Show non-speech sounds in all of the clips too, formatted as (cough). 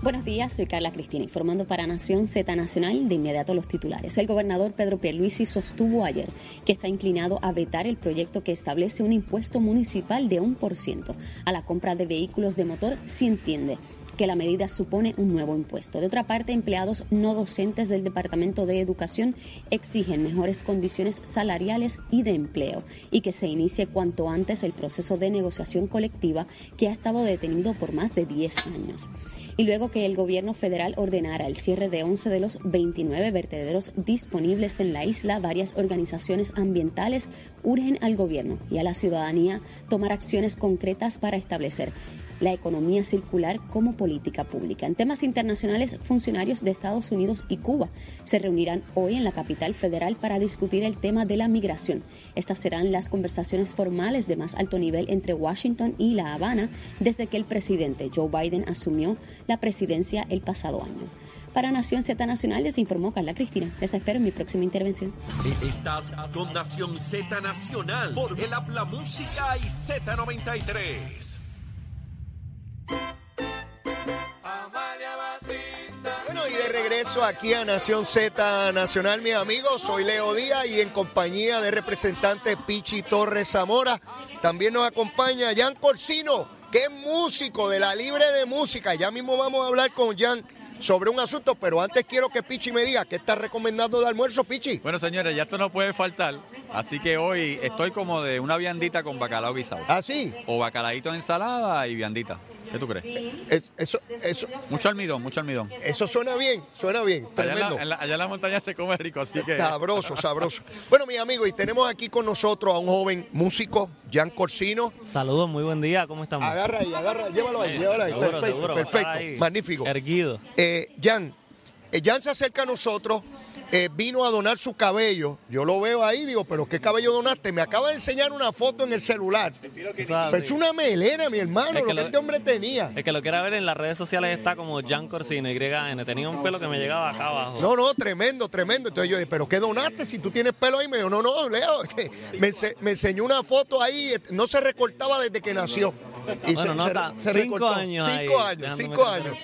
Buenos días, soy Carla Cristina, informando para Nación Z Nacional de inmediato los titulares. El gobernador Pedro Pierluisi sostuvo ayer que está inclinado a vetar el proyecto que establece un impuesto municipal de un por ciento a la compra de vehículos de motor si entiende que la medida supone un nuevo impuesto. De otra parte, empleados no docentes del Departamento de Educación exigen mejores condiciones salariales y de empleo y que se inicie cuanto antes el proceso de negociación colectiva que ha estado detenido por más de 10 años. Y luego que el gobierno federal ordenara el cierre de 11 de los 29 vertederos disponibles en la isla, varias organizaciones ambientales urgen al gobierno y a la ciudadanía tomar acciones concretas para establecer la economía circular como política pública. En temas internacionales, funcionarios de Estados Unidos y Cuba se reunirán hoy en la capital federal para discutir el tema de la migración. Estas serán las conversaciones formales de más alto nivel entre Washington y La Habana desde que el presidente Joe Biden asumió la presidencia el pasado año. Para Nación Z Nacional les informó Carla Cristina. Les espero en mi próxima intervención. Estás con Nación Z Nacional por el Habla Música y Z93. Regreso aquí a Nación Z Nacional, mis amigos, soy Leo Díaz y en compañía de representante Pichi Torres Zamora. También nos acompaña Jan Corsino, que es músico de la Libre de Música. Ya mismo vamos a hablar con Jan sobre un asunto, pero antes quiero que Pichi me diga qué está recomendando de almuerzo, Pichi. Bueno, señores, ya esto no puede faltar. Así que hoy estoy como de una viandita con bacalao guisado. ¿Ah, sí? O bacalaíto en ensalada y viandita. ¿Qué tú crees? Es- eso, eso, Mucho almidón, mucho almidón. eso suena bien, suena bien, Allá en, tremendo. la, en la- allá en la montaña se come rico, así que... Sabroso, sabroso. Bueno, mis amigos, y tenemos aquí con nosotros a un joven músico, Jan Corsino. Saludos, muy buen día, ¿cómo estamos? Agarra ahí, agarra, llévalo ahí, llévalo ahí. Seguro, perfecto, seguro, perfecto, ahí. magnífico. Erguido. Eh, Jan, eh, Jan se acerca a nosotros, eh, vino a donar su cabello. Yo lo veo ahí, digo, pero ¿qué cabello donaste? Me acaba de enseñar una foto en el celular. Pero es una melena, mi hermano, Es lo que este hombre tenía. El que lo quiera ver en las redes sociales está como Jan Corsino, YN. Tenía un pelo que me llegaba acá abajo. No, no, tremendo, tremendo. Entonces yo dije, ¿pero qué donaste si tú tienes pelo ahí? Me dijo, no, no, Leo, (laughs) que me, ense- me enseñó una foto ahí, eh, no se recortaba desde que nació. Y Bueno, no tan- cinco recortó. años ahí, Cinco años, cinco años.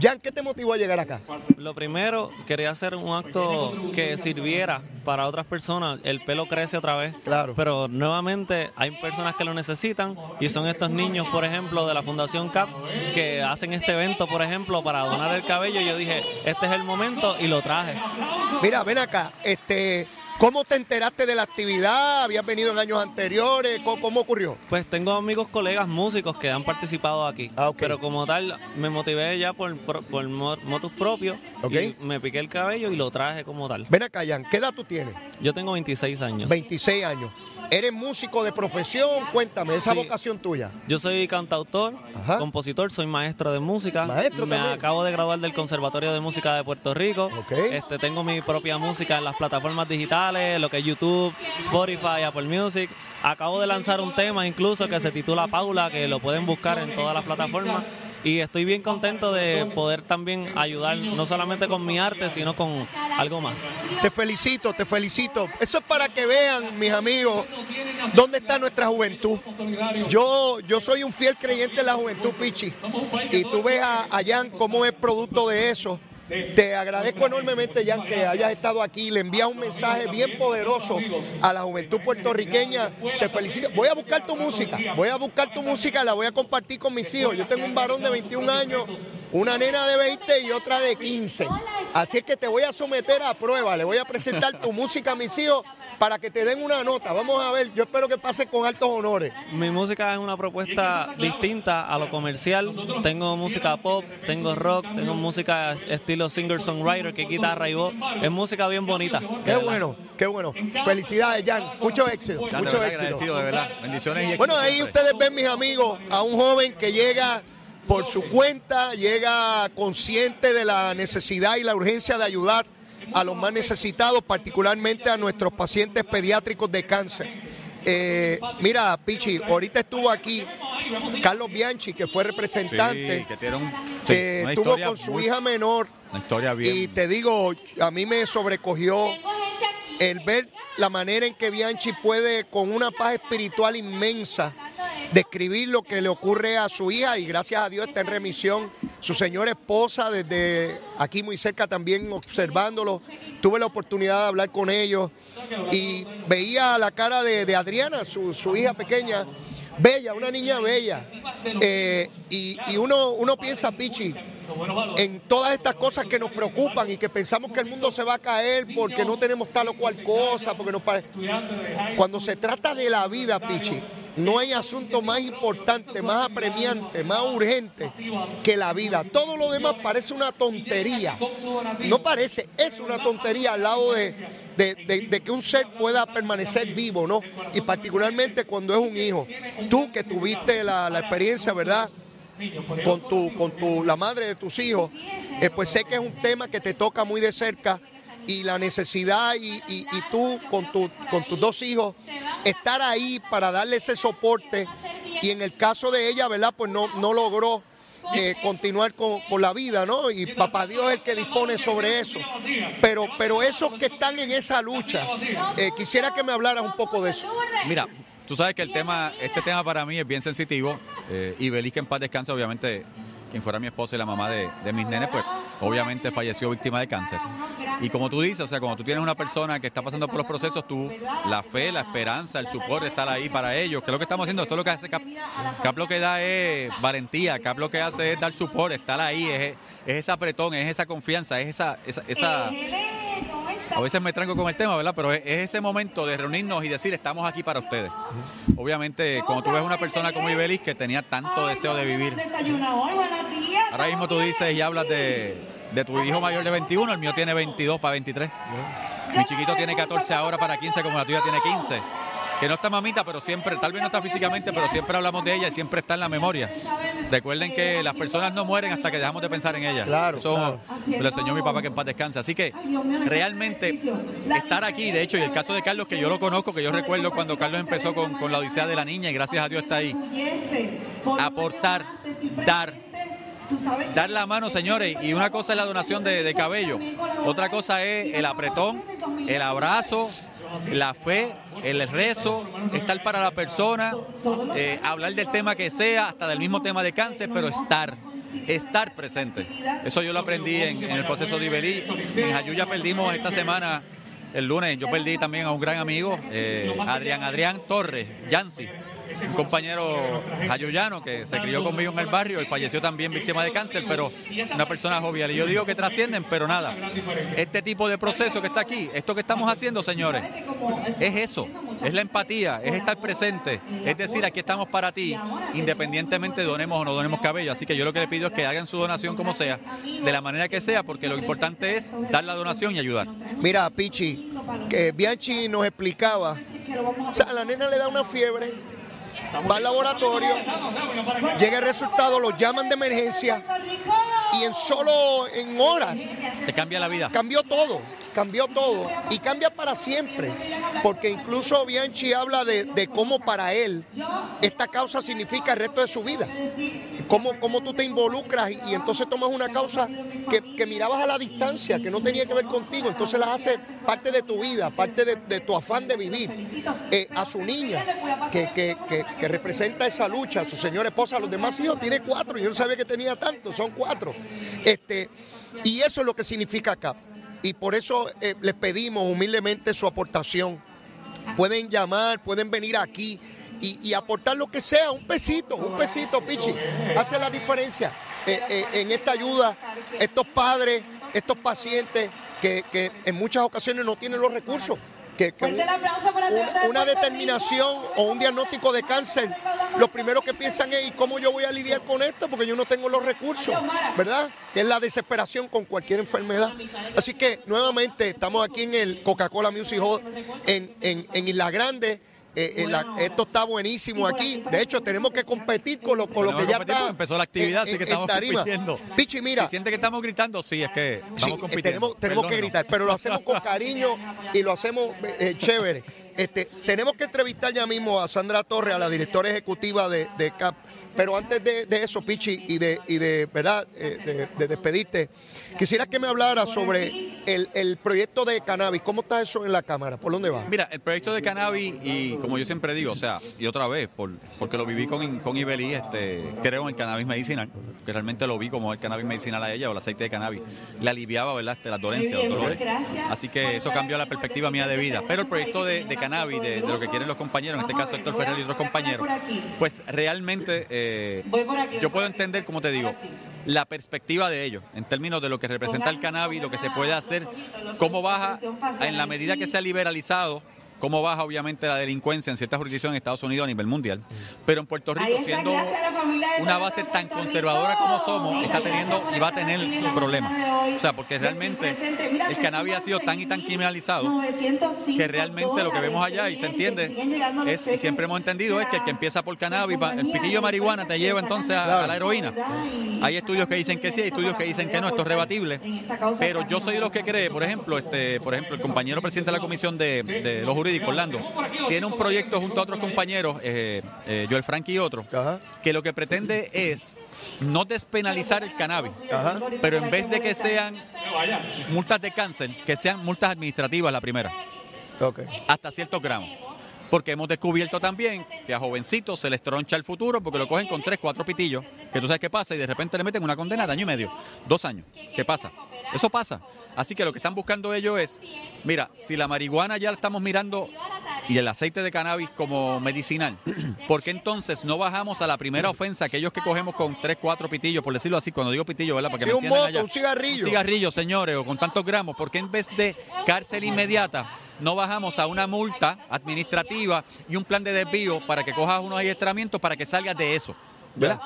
Jan, ¿qué te motivó a llegar acá? Lo primero, quería hacer un acto que sirviera para otras personas. El pelo crece otra vez. Claro. Pero nuevamente hay personas que lo necesitan y son estos niños, por ejemplo, de la Fundación CAP que hacen este evento, por ejemplo, para donar el cabello. Yo dije, este es el momento y lo traje. Mira, ven acá, este, ¿cómo te enteraste de la actividad? ¿Habías venido en años anteriores? ¿Cómo, cómo ocurrió? Pues tengo amigos, colegas músicos que han participado aquí. Ah. Pero como tal, me motivé ya por, por, por mo- motus propios. Ok. Y me piqué el cabello y lo traje como tal. Ven acá, Jan, ¿qué edad tú tienes? Yo tengo 26 años. 26 años. ¿Eres músico de profesión? Cuéntame, esa Sí. vocación tuya. Yo soy cantautor, Ajá. compositor, soy maestro de música. Maestro Me también. acabo de graduar del Conservatorio de Música de Puerto Rico. Ok. Este, tengo mi propia música en las plataformas digitales, lo que es YouTube, Spotify, Apple Music. Acabo de lanzar un tema incluso que se titula Paula, que lo pueden buscar en todas las plataformas. Y estoy bien contento de poder también ayudar, no solamente con mi arte, sino con algo más. Te felicito, te felicito. Eso es para que vean, mis amigos, dónde está nuestra juventud. Yo, yo soy un fiel creyente en la juventud, Pichi. Y tú ves a, a Jan cómo es producto de eso. Te agradezco enormemente, Jan, que hayas estado aquí. Le envías un mensaje bien poderoso a la juventud puertorriqueña. Te felicito. Voy a buscar tu música. Voy a buscar tu música, la voy a compartir con mis hijos. Yo tengo un varón de 21 años, una nena de 20 y otra de 15. Así es que te voy a someter a prueba. Le voy a presentar tu música a mis hijos para que te den una nota. Vamos a ver. Yo espero que pase con altos honores. Mi música es una propuesta distinta a lo comercial. Tengo música pop, tengo rock, tengo música estilo singer-songwriter, que es guitarra y voz. Es música bien bonita. Qué verdad. bueno, qué bueno. Felicidades, Jan. Mucho éxito. Jan, Mucho verdad éxito. de verdad. Bendiciones y Bueno, ahí siempre. ustedes ven, mis amigos, a un joven que llega por su cuenta, llega consciente de la necesidad y la urgencia de ayudar a los más necesitados, particularmente a nuestros pacientes pediátricos de cáncer. Eh, mira, Pichi, ahorita estuvo aquí Carlos Bianchi, que fue representante, Sí, que tiene un, sí, que una estuvo con su muy- hija menor. Una historia bien... Y te digo, a mí me sobrecogió el ver la manera en que Bianchi puede, con una paz espiritual inmensa, describir lo que le ocurre a su hija y gracias a Dios está en remisión. su señora esposa desde aquí muy cerca también observándolo. Tuve la oportunidad de hablar con ellos y veía la cara de, Adriana, su, hija pequeña, bella, una niña bella. Eh, y, uno, uno piensa, Pichi, en todas estas cosas que nos preocupan y que pensamos que el mundo se va a caer porque no tenemos tal o cual cosa, porque nos Cuando se trata de la vida, Pichi, no hay asunto más importante, más apremiante, más urgente que la vida. Todo lo demás parece una tontería. No parece, es una tontería al lado de, que un ser pueda permanecer vivo, ¿no? Y particularmente cuando es un hijo. Tú que tuviste la, experiencia, ¿verdad? Con tu, con tu, la madre de tus hijos, eh, pues sé que es un tema que te toca muy de cerca y la necesidad y, y, tú con, tu, con tus dos hijos estar ahí para darle ese soporte y en el caso de ella, ¿verdad? Pues no, no logró eh, continuar con, la vida, ¿no? Y papá Dios es el que dispone sobre eso. Pero, pero esos que están en esa lucha, eh, quisiera que me hablaras un poco de eso. Mira, tú sabes que el tema, este tema para mí es bien sensitivo eh, y Belis que en paz descansa, obviamente quien fuera mi esposa y la mamá de, mis nenes, pues obviamente falleció víctima de cáncer. Y como tú dices, o sea, cuando tú tienes una persona que está pasando por los procesos, tú, la fe, la esperanza, el support, estar ahí para ellos, que es lo que estamos haciendo, esto es lo que hace Cap, Cap lo que da es valentía, Cap lo que hace es dar support, estar ahí, es, es ese apretón, es esa confianza, es esa, esa, esa a veces me tranco con el tema, ¿verdad? Pero es, ese momento de reunirnos y decir, estamos aquí para ustedes. Obviamente, cuando tú ves una persona como Ibelis que tenía tanto deseo de vivir, ahora mismo tú dices y hablas de, de tu hijo mayor de 21, el mío tiene 22 para 23. Mi chiquito tiene 14 ahora para 15, como la tuya tiene 15 que no está mamita, pero siempre, tal vez no está físicamente, pero siempre hablamos de ella y siempre está en la memoria. Recuerden que las personas no mueren hasta que dejamos de pensar en ellas. Claro. Eso me lo enseñó mi papá que en paz descanse. Así que realmente estar aquí, de hecho, y el caso de Carlos, que yo lo conozco, que yo recuerdo cuando Carlos empezó con, la Odisea de la Niña y gracias a Dios está ahí. Aportar, dar, dar la mano, señores. Y una cosa es la donación de, de, cabello, otra cosa es el apretón, el abrazo, la fe, el rezo, estar para la persona, eh, hablar del tema que sea, hasta del mismo tema de cáncer, pero estar, estar presente. Eso yo lo aprendí en, el proceso de Iberí. En Jayuya perdimos esta semana, el lunes, yo perdí también a un gran amigo, eh, Adrián Adrián Torres, Yancy un compañero jayuyano que se crió conmigo en el barrio, él falleció también víctima de cáncer, pero una persona jovial. Y yo digo que trascienden, pero nada. Este tipo de proceso que está aquí, esto que estamos haciendo, señores, es eso, es la empatía, es estar presente, es decir, aquí estamos para ti, independientemente donemos o no donemos cabello. Así que yo lo que le pido es que hagan su donación como sea, de la manera que sea, porque lo importante es dar la donación y ayudar. Mira, Pichi, que Bianchi nos explicaba, o sea, a la nena le da una fiebre va al laboratorio, llega el resultado, lo llaman de emergencia y en solo en horas te cambia la vida. Cambió todo, cambió todo y cambia para siempre, porque incluso Bianchi habla de, de cómo para él esta causa significa el resto de su vida cómo, cómo tú te involucras y, entonces tomas una causa que, mirabas a la distancia, que no tenía que ver contigo, entonces la haces parte de tu vida, parte de, tu afán de vivir. Eh, a su niña, que, representa esa lucha, a su señora esposa, a los demás hijos, tiene cuatro, yo no sabía que tenía tanto, son cuatro. Este, y eso es lo que significa acá. Y por eso eh, les pedimos humildemente su aportación. Pueden llamar, pueden venir aquí y, aportar lo que sea, un pesito, un pesito, Pichi, hace la diferencia eh, eh, en esta ayuda. Estos padres, estos pacientes que, en muchas ocasiones no tienen los recursos. Que, una determinación o un diagnóstico de cáncer, lo primero que piensan es, ¿y cómo yo voy a lidiar con esto? Porque yo no tengo los recursos, ¿verdad? Que es la desesperación con cualquier enfermedad. Así que nuevamente estamos aquí en el Coca-Cola Music Hall en, en, en Isla Grande eh, eh, esto está buenísimo aquí. De hecho, tenemos que competir con lo, con lo que ya está. Empezó la actividad, así que estamos compitiendo. Pichi, mira. siente que estamos gritando? Sí, es que estamos compitiendo. tenemos, tenemos que gritar, pero lo hacemos con cariño y lo hacemos eh, chévere. Este, tenemos que entrevistar ya mismo a Sandra Torres, a la directora ejecutiva de, de CAP. Pero antes de, de eso, Pichi, y de, y de verdad, eh, de, de despedirte, quisiera que me hablara sobre el, el proyecto de cannabis. ¿Cómo está eso en la Cámara? ¿Por dónde va? Mira, el proyecto de cannabis, y como yo siempre digo, o sea, y otra vez, por, porque lo viví con, con Ibeli, este, creo en el cannabis medicinal, que realmente lo vi como el cannabis medicinal a ella o el aceite de cannabis. Le aliviaba, ¿verdad?, este, las dolencias, los dolores. Así que eso cambió la perspectiva mía de vida. Pero el proyecto de, de cannabis, de, de lo que quieren los compañeros, en este caso Héctor Ferrer y otros compañeros, pues realmente eh, yo puedo entender, como te digo, la perspectiva de ellos, en términos de lo que representa el cannabis, lo que se puede hacer, cómo baja en la medida que se ha liberalizado, cómo baja obviamente la delincuencia en ciertas jurisdicciones en Estados Unidos a nivel mundial. Pero en Puerto Rico, siendo una base tan conservadora como somos, está teniendo y va a tener un problema. O sea, porque realmente el cannabis ha sido tan y tan criminalizado que realmente lo que vemos allá y se entiende es, y siempre hemos entendido es que el que empieza por cannabis, el piquillo de marihuana te lleva entonces a, a la heroína. Hay estudios que dicen que sí, hay estudios que dicen que no, esto es rebatible. Pero yo soy de los que cree, por ejemplo, este, por ejemplo, el compañero presidente de la comisión de, de los jurídicos, Orlando, tiene un proyecto junto a otros compañeros, eh, eh, Joel Frank y otros, Ajá. que lo que pretende es no despenalizar el cannabis, Ajá. pero en vez de que sean multas de cáncer, que sean multas administrativas la primera, hasta ciertos gramos. Porque hemos descubierto también que a jovencitos se les troncha el futuro porque lo cogen con tres, cuatro pitillos, que tú sabes qué pasa, y de repente le meten una condena de año y medio, dos años. ¿Qué pasa? Eso pasa. Así que lo que están buscando ellos es, mira, si la marihuana ya la estamos mirando y el aceite de cannabis como medicinal, (clears throat) ¿por qué entonces no bajamos a la primera ofensa, aquellos que cogemos con tres, cuatro pitillos, por decirlo así, cuando digo pitillo, ¿verdad? Para que Sí, me un moto, allá. un cigarrillo. Un cigarrillo, señores, o con tantos gramos, ¿por qué en vez de cárcel inmediata no bajamos a una multa administrativa y un plan de desvío para que cojas unos adiestramientos para que salgas de eso? ¿verdad?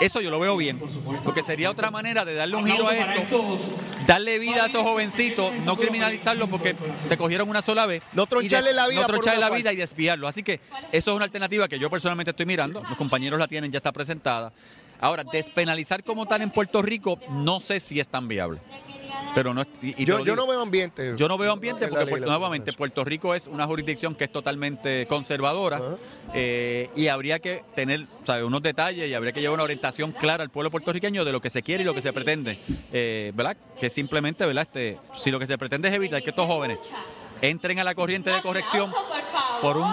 Eso yo lo veo bien, porque sería otra manera de darle un giro a esto, darle vida a esos jovencitos, no criminalizarlos porque te cogieron una sola vez. No troncharle la vida No troncharle la vida y desviarlo. Así que eso es una alternativa que yo personalmente estoy mirando, los compañeros la tienen, ya está presentada. Ahora, despenalizar como tal en Puerto Rico, no sé si es tan viable. Pero no es, y- Yo, no veo ambiente. Yo no veo ambiente porque Puerto- nuevamente Puerto Rico es una jurisdicción que es totalmente conservadora eh, y habría que tener ¿sabe? unos detalles y habría que llevar una orientación clara al pueblo puertorriqueño de lo que se quiere y lo que se pretende, eh, ¿verdad? Que simplemente, ¿verdad? Este, si lo que se pretende es evitar que estos jóvenes entren a la corriente de corrección por un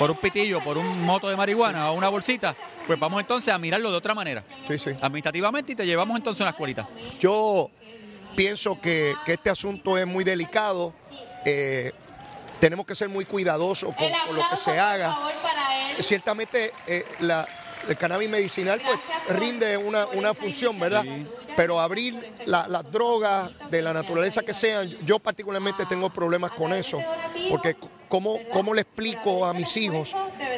por un pitillo, por un moto de marihuana o una bolsita, pues vamos entonces a mirarlo de otra manera, Sí, sí. administrativamente y te llevamos entonces a una escuelita. Yo pienso que, que este asunto es muy delicado. Eh, tenemos que ser muy cuidadosos con, con lo que se haga. Ciertamente eh, la- el cannabis medicinal pues rinde una, una función, ¿verdad? Pero abrir la- las drogas de la naturaleza que sean, yo particularmente tengo problemas con eso, porque ¿cómo, cómo le explico a mis hijos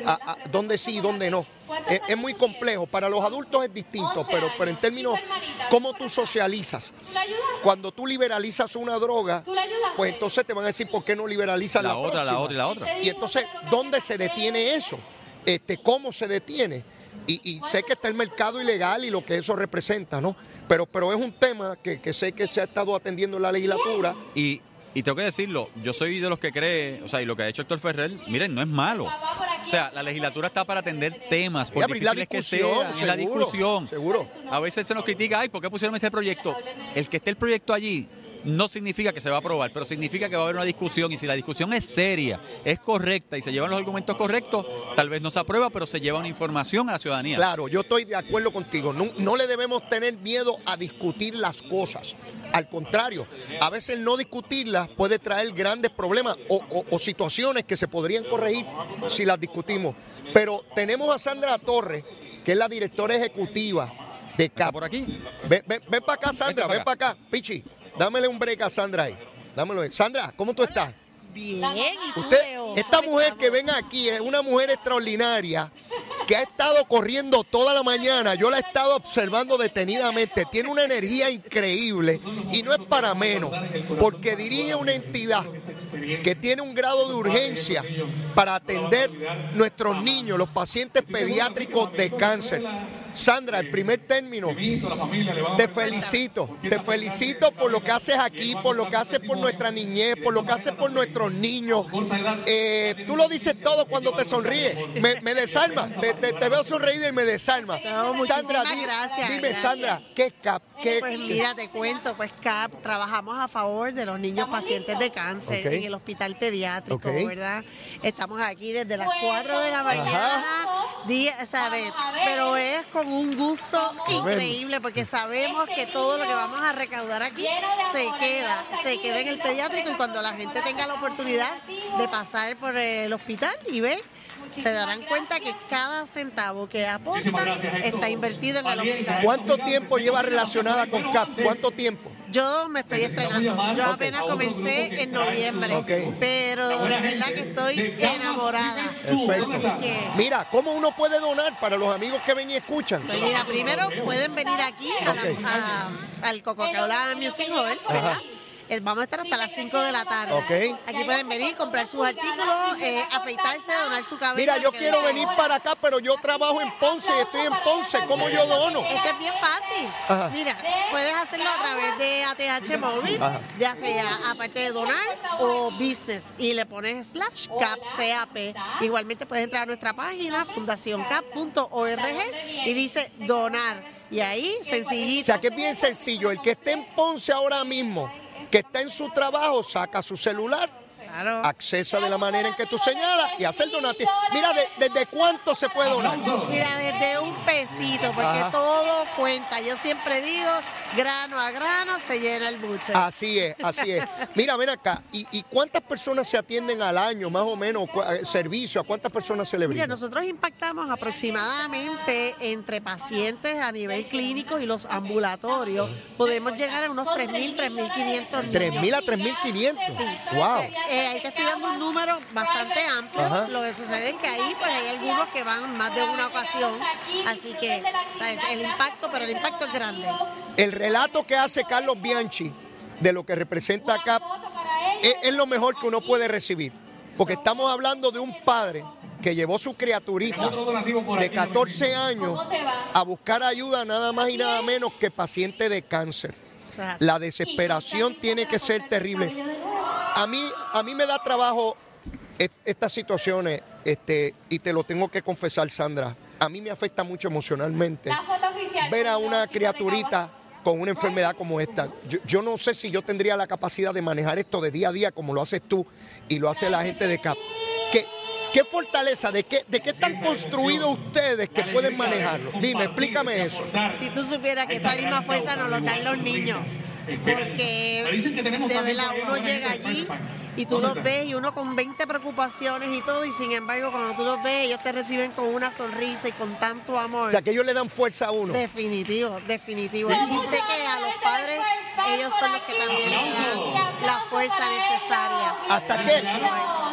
a- a dónde sí y dónde no? Es, es muy complejo. Para los adultos es distinto, pero, pero en términos, ¿cómo tú socializas? Cuando tú liberalizas una droga, pues entonces te van a decir por qué no liberalizas la, La otra, la otra y la otra. Y entonces, ¿dónde se detiene eso? Este, ¿Cómo se detiene? Y, y sé que está el mercado ilegal y lo que eso representa, ¿no? Pero, pero es un tema que, que sé que se ha estado atendiendo en la legislatura. Y, y tengo que decirlo, yo soy de los que cree, o sea, y lo que ha hecho Héctor Ferrer, miren, no es malo. O sea, la legislatura está para atender temas, por difíciles que discusión, sean, es la seguro, discusión. seguro. A veces se nos critica, ay, ¿por qué pusieron ese proyecto? El que esté el proyecto allí no significa que se va a aprobar, pero significa que va a haber una discusión y si la discusión es seria, es correcta y se llevan los argumentos correctos, tal vez no se aprueba, pero se lleva una información a la ciudadanía. Claro, yo estoy de acuerdo contigo. No, no le debemos tener miedo a discutir las cosas. Al contrario, a veces no discutirlas puede traer grandes problemas o, o- o situaciones que se podrían corregir si las discutimos. Pero tenemos a Sandra Torres, que es la directora ejecutiva de ¿Está CAP. por aquí? Ven, ven, ven para acá, Sandra, ven para acá. Pichi, dámele un break a Sandra ahí. Dámelo ahí. Sandra, ¿cómo tú estás? Bien, ¿y tú, Usted, Leo? esta ¿Cómo mujer que ven aquí es una mujer extraordinaria que ha estado corriendo toda la mañana. Yo la he estado observando detenidamente. Tiene una energía increíble y no es para menos, porque dirige una entidad que tiene un grado de urgencia para atender nuestros niños, los pacientes pediátricos de cáncer. Sandra, el primer término, te felicito, te felicito por lo que haces aquí, por lo que haces por nuestra niñez, por lo que haces por nuestros niños. Eh, tú lo dices todo cuando te sonríes, me, me desarma, te, te- te veo sonreír y me desarma. Sandra, di- dime. Sandra, ¿qué es CAP? ¿Qué- Pues mira, te cuento, pues CAP trabajamos a favor de los niños pacientes de cáncer En el hospital pediátrico. ¿verdad? Estamos aquí desde las 4 de la mañana, día, ¿sabes? Pero es con un gusto increíble porque sabemos que todo lo que vamos a recaudar aquí se queda, se queda en el pediátrico y cuando la gente tenga la oportunidad de pasar por el hospital y ver se darán cuenta que cada centavo que aporta está invertido en el hospital. ¿Cuánto tiempo lleva relacionada con CAP? ¿Cuánto tiempo? Yo me estoy estrenando. Yo apenas comencé en noviembre, pero de verdad que estoy enamorada. Perfecto. Así que, Mira, ¿cómo uno puede donar para los amigos que ven y escuchan? pues mira, primero pueden venir aquí a la- a- al Coca-Cola Music Hall, ¿verdad? Eh, Vamos a estar hasta las 5 de la tarde. Ok. Aquí pueden venir, comprar sus artículos, eh, afeitarse, donar su cabeza. Mira, yo quiero venir para acá, pero yo trabajo en Ponce y estoy en Ponce. ¿Cómo yo dono? Esto es bien fácil. Ajá. Mira, puedes hacerlo a través de ATH móvil, Ajá. ya sea aparte de donar o business, y le pones slash cap CAP. Igualmente puedes entrar a nuestra página fundacioncap.org y dice donar. Y ahí, O sencillito. sea, que es bien sencillo. El que esté en Ponce ahora mismo, que está en su trabajo, saca su celular, Claro. accesa de la manera en que tú señalas y hace el donativo. Mira, de- ¿desde cuánto se puede donar? Mira, desde un pesito, porque Ajá. todo cuenta. Yo siempre digo, grano a grano se llena el buche. Así es, así es. Mira, ven acá. ¿Y, y cuántas personas se atienden al año, más o menos, eh, servicio? ¿A cuántas personas se le Mira, brinda? nosotros impactamos aproximadamente entre pacientes a nivel clínico y los ambulatorios. Podemos llegar a unos 3.000, 3.500 niños. 3.000 a 3.500. Wow. Eh, ahí te estoy dando un número bastante amplio. Ajá. Lo que sucede es que ahí pues hay algunos que van más de una ocasión. Así que ¿sabes? el impacto, pero el impacto es grande. El relato que hace Carlos Bianchi de lo que representa acá es, es lo mejor que uno puede recibir. Porque estamos hablando de un padre que llevó su criaturita de 14 años a buscar ayuda nada más y nada menos que paciente de cáncer. La desesperación tiene que ser terrible. A mí, a mí me da trabajo est- estas situaciones, este, y te lo tengo que confesar, Sandra. A mí me afecta mucho emocionalmente ver a una criaturita con una enfermedad como esta. Yo, yo no sé si yo tendría la capacidad de manejar esto de día a día como lo haces tú y lo hace la gente de CAP. ¿Qué, qué fortaleza, de qué, de qué están construidos ustedes que pueden manejarlo? Dime, explícame eso. Si tú supieras que esa misma fuerza nos lo dan los niños. Porque de verdad uno llega allí y tú los ves y uno con 20 preocupaciones y todo y sin embargo cuando tú los ves ellos te reciben con una sonrisa y con tanto amor. O sea, que ellos le dan fuerza a uno. Definitivo, definitivo. Y sé que a los padres ellos son los que también dan la fuerza necesaria. ¿Hasta qué,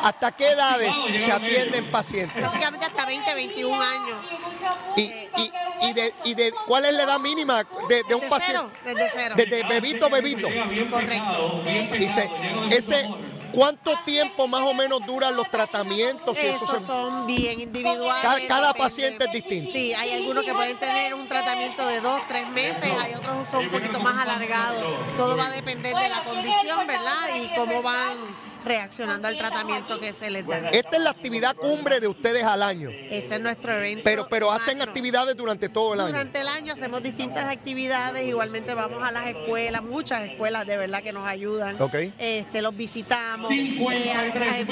¿Hasta qué edades se atienden pacientes? Básicamente hasta 20, 21 años. ¿Y, y, y de, y de cuál es la edad mínima de, de un Desde paciente? cero, desde cero. Desde bebito, bebito. Correcto. Dice, ese, ¿cuánto tiempo más o menos duran los tratamientos? Si eso Esos se- son bien individuales. Cada- cada paciente es distinto. Sí, hay algunos que pueden tener un tratamiento de dos, tres meses, hay otros que son un poquito más alargados. Todo va a depender de la condición, ¿verdad? Y cómo van reaccionando al tratamiento que se les da. Esta es la actividad cumbre de ustedes al año, Este es nuestro evento. pero, pero hacen magno. actividades durante todo el año. Durante el año hacemos distintas actividades, igualmente vamos a las escuelas, muchas escuelas de verdad que nos ayudan. Ok. Este, los visitamos. Eh, a veces hay-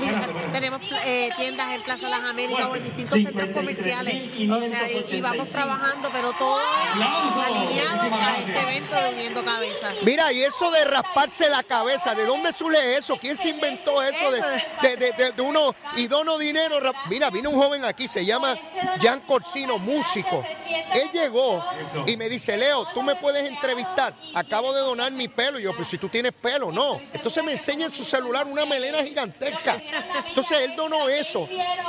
mira, tenemos eh, tiendas en Plaza Las Américas o en distintos centros comerciales. O sea, y, y vamos trabajando, pero todo alineado a este evento de Uniendo Cabezas. Mira, y eso de rasparse la cabeza, ¿de dónde surge eso? ¿Quién se inventó eso de, de, de- de- uno y dono dinero? Mira, vino un joven aquí, se llama Jan Corsino, músico. Él llegó y me dice, Leo, tú me puedes entrevistar. Acabo de donar mi pelo. Y yo, pues si tú tienes pelo, no. Entonces me enseña en su celular una melena gigantesca. Entonces él donó eso.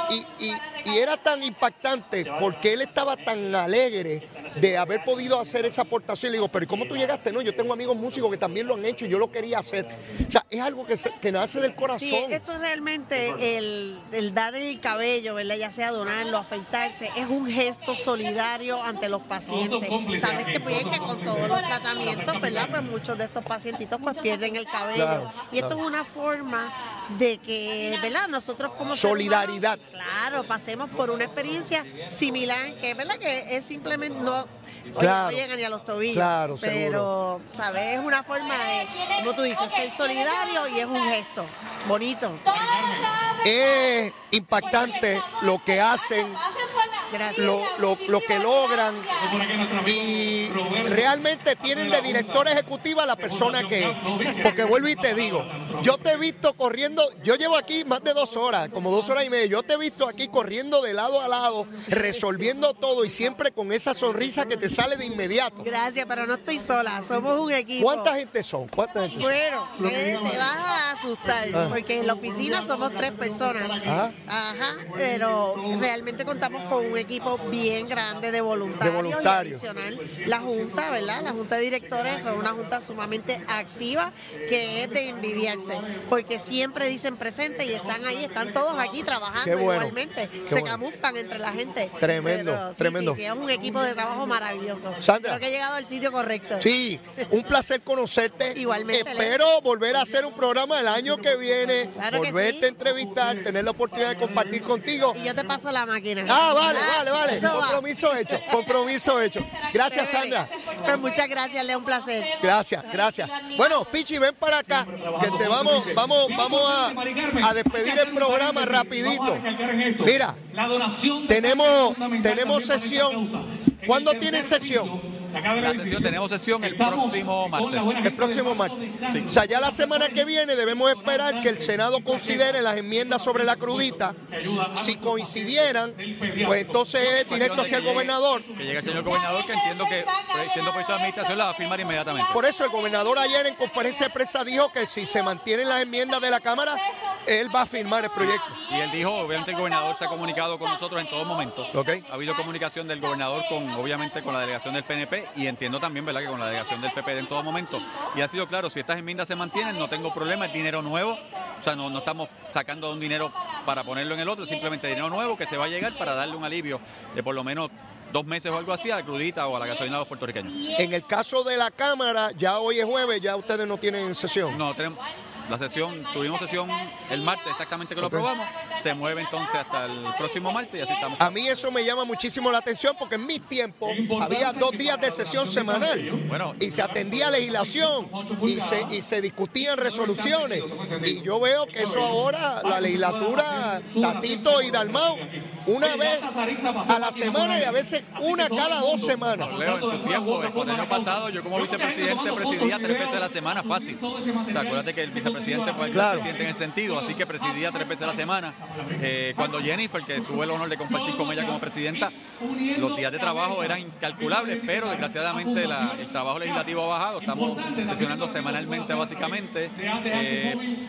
Y, y- y era tan impactante porque él estaba tan alegre de haber podido hacer esa aportación. Le digo, pero ¿y cómo tú llegaste? No, yo tengo amigos músicos que también lo han hecho y yo lo quería hacer. O sea, es algo que, se- que nace del corazón. Sí, esto es realmente el, el dar el cabello, ¿verdad? Ya sea donarlo, afeitarse, es un gesto solidario ante los pacientes. Sabes que, pues, que con todos los tratamientos, ¿verdad? Pues muchos de estos pacientitos pues pierden el cabello. Claro, y esto claro. es una forma de que, ¿verdad? Nosotros como Solidaridad. humanos, claro, pasemos por una experiencia similar, que ¿verdad? Que es simplemente no... oye, Claro. no llegan ni a los tobillos. Claro, pero, ¿sabes? Es una forma de, como tú dices, ser solidario y es un gesto bonito. Es impactante lo que hacen, lo, lo- lo que logran y realmente tienen de director ejecutiva a la persona que es. Porque vuelvo y te digo, yo te he visto corriendo, yo llevo aquí más de dos horas, como dos horas y media, yo te he visto aquí corriendo de lado a lado, resolviendo todo y siempre con esa sonrisa que te sale de inmediato. Gracias, pero no estoy sola, somos un equipo. ¿Cuánta gente son? ¿Cuánta gente? Bueno, eh, te vas a asustar, Ah. porque en la oficina somos tres personas. Ajá. Ajá, pero realmente contamos con un equipo bien grande de voluntarios. De voluntarios. Y adicional, la Junta, ¿verdad? La Junta de Directores son una Junta sumamente activa que es de envidiarse, porque siempre dicen presente y están ahí, están todos aquí trabajando bueno, igualmente. Se bueno. camuflan entre la gente. Tremendo, Pero sí, tremendo. Sí, sí, es un equipo de trabajo maravilloso. Sandra. Creo que he llegado al sitio correcto. Sí, un placer conocerte. Igualmente, Espero volver a hacer un programa el año que viene, Claro que volverte a entrevistar, tener la oportunidad de compartir contigo. Y yo te paso la máquina. Ah, vale, vale, vale. Va. Compromiso hecho, compromiso hecho. Gracias. Sandra. Pues muchas gracias, Leo, un placer. Gracias, gracias. Bueno, Pichi, ven para acá, que te vamos, vamos, vamos a, despedir el programa rapidito. Mira, tenemos, tenemos sesión. ¿Cuándo tienen sesión? La sesión, tenemos sesión el próximo martes. El próximo martes. O sea, ya la semana que viene debemos esperar que el Senado considere las enmiendas sobre la crudita. Si coincidieran, pues entonces es directo hacia el gobernador. Que llegue el señor gobernador, que entiendo que pues, siendo puesto de administración la va a firmar inmediatamente. Por eso el gobernador ayer en conferencia de prensa dijo que si se mantienen las enmiendas de la Cámara, él va a firmar el proyecto. Y él dijo, obviamente el gobernador se ha comunicado con nosotros en todo momento. Ok. Ha habido comunicación del gobernador con, obviamente, con la delegación del PNP y entiendo también, ¿verdad?, que con la delegación del PPD en todo momento. Y ha sido claro, si estas enmiendas se mantienen, no tengo problema, es dinero nuevo. O sea, no, no estamos sacando un dinero para ponerlo en el otro, simplemente dinero nuevo que se va a llegar para darle un alivio de por lo menos dos meses o algo así a la crudita o a la gasolina de los puertorriqueños. En el caso de la Cámara, ya hoy es jueves, ya ustedes no tienen sesión. No, tenemos la sesión, tuvimos sesión el martes exactamente que lo Ok. aprobamos, se mueve entonces hasta el próximo martes y así estamos. A mí eso me llama muchísimo la atención porque en mis tiempos había dos días de sesión semanal Bueno, y se atendía legislación y se, y se discutían resoluciones. Y yo veo que eso ahora, la legislatura, Tatito y Dalmau, una vez a la semana y a veces una cada dos semanas. Leo, en tu tiempo, el cuatrienio pasado, yo como vicepresidente presidía tres veces a la semana fácil. O sea, acuérdate que el vicepresidente puede ser Claro. presidente en ese sentido, así que presidía tres veces a la semana. Eh, cuando Jennifer, que tuve el honor de compartir con ella como presidenta, los días de trabajo eran incalculables, pero desgraciadamente la- el trabajo legislativo ha bajado. Estamos sesionando semanalmente, básicamente. Eh,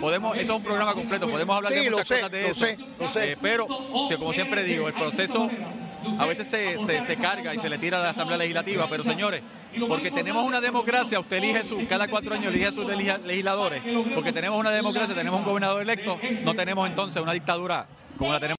podemos, eso es un programa completo, podemos hablar Sí, de muchas sé, cosas de eso. sé, sé. Eh, pero, como siempre digo, el proceso a veces se, se- carga y se le tira a la Asamblea Legislativa, pero señores, porque tenemos una democracia, usted elige su, cada cuatro años elige a sus legisla- legisladores, porque tenemos una democracia, tenemos un gobernador electo, no tenemos entonces una dictadura como la tenemos.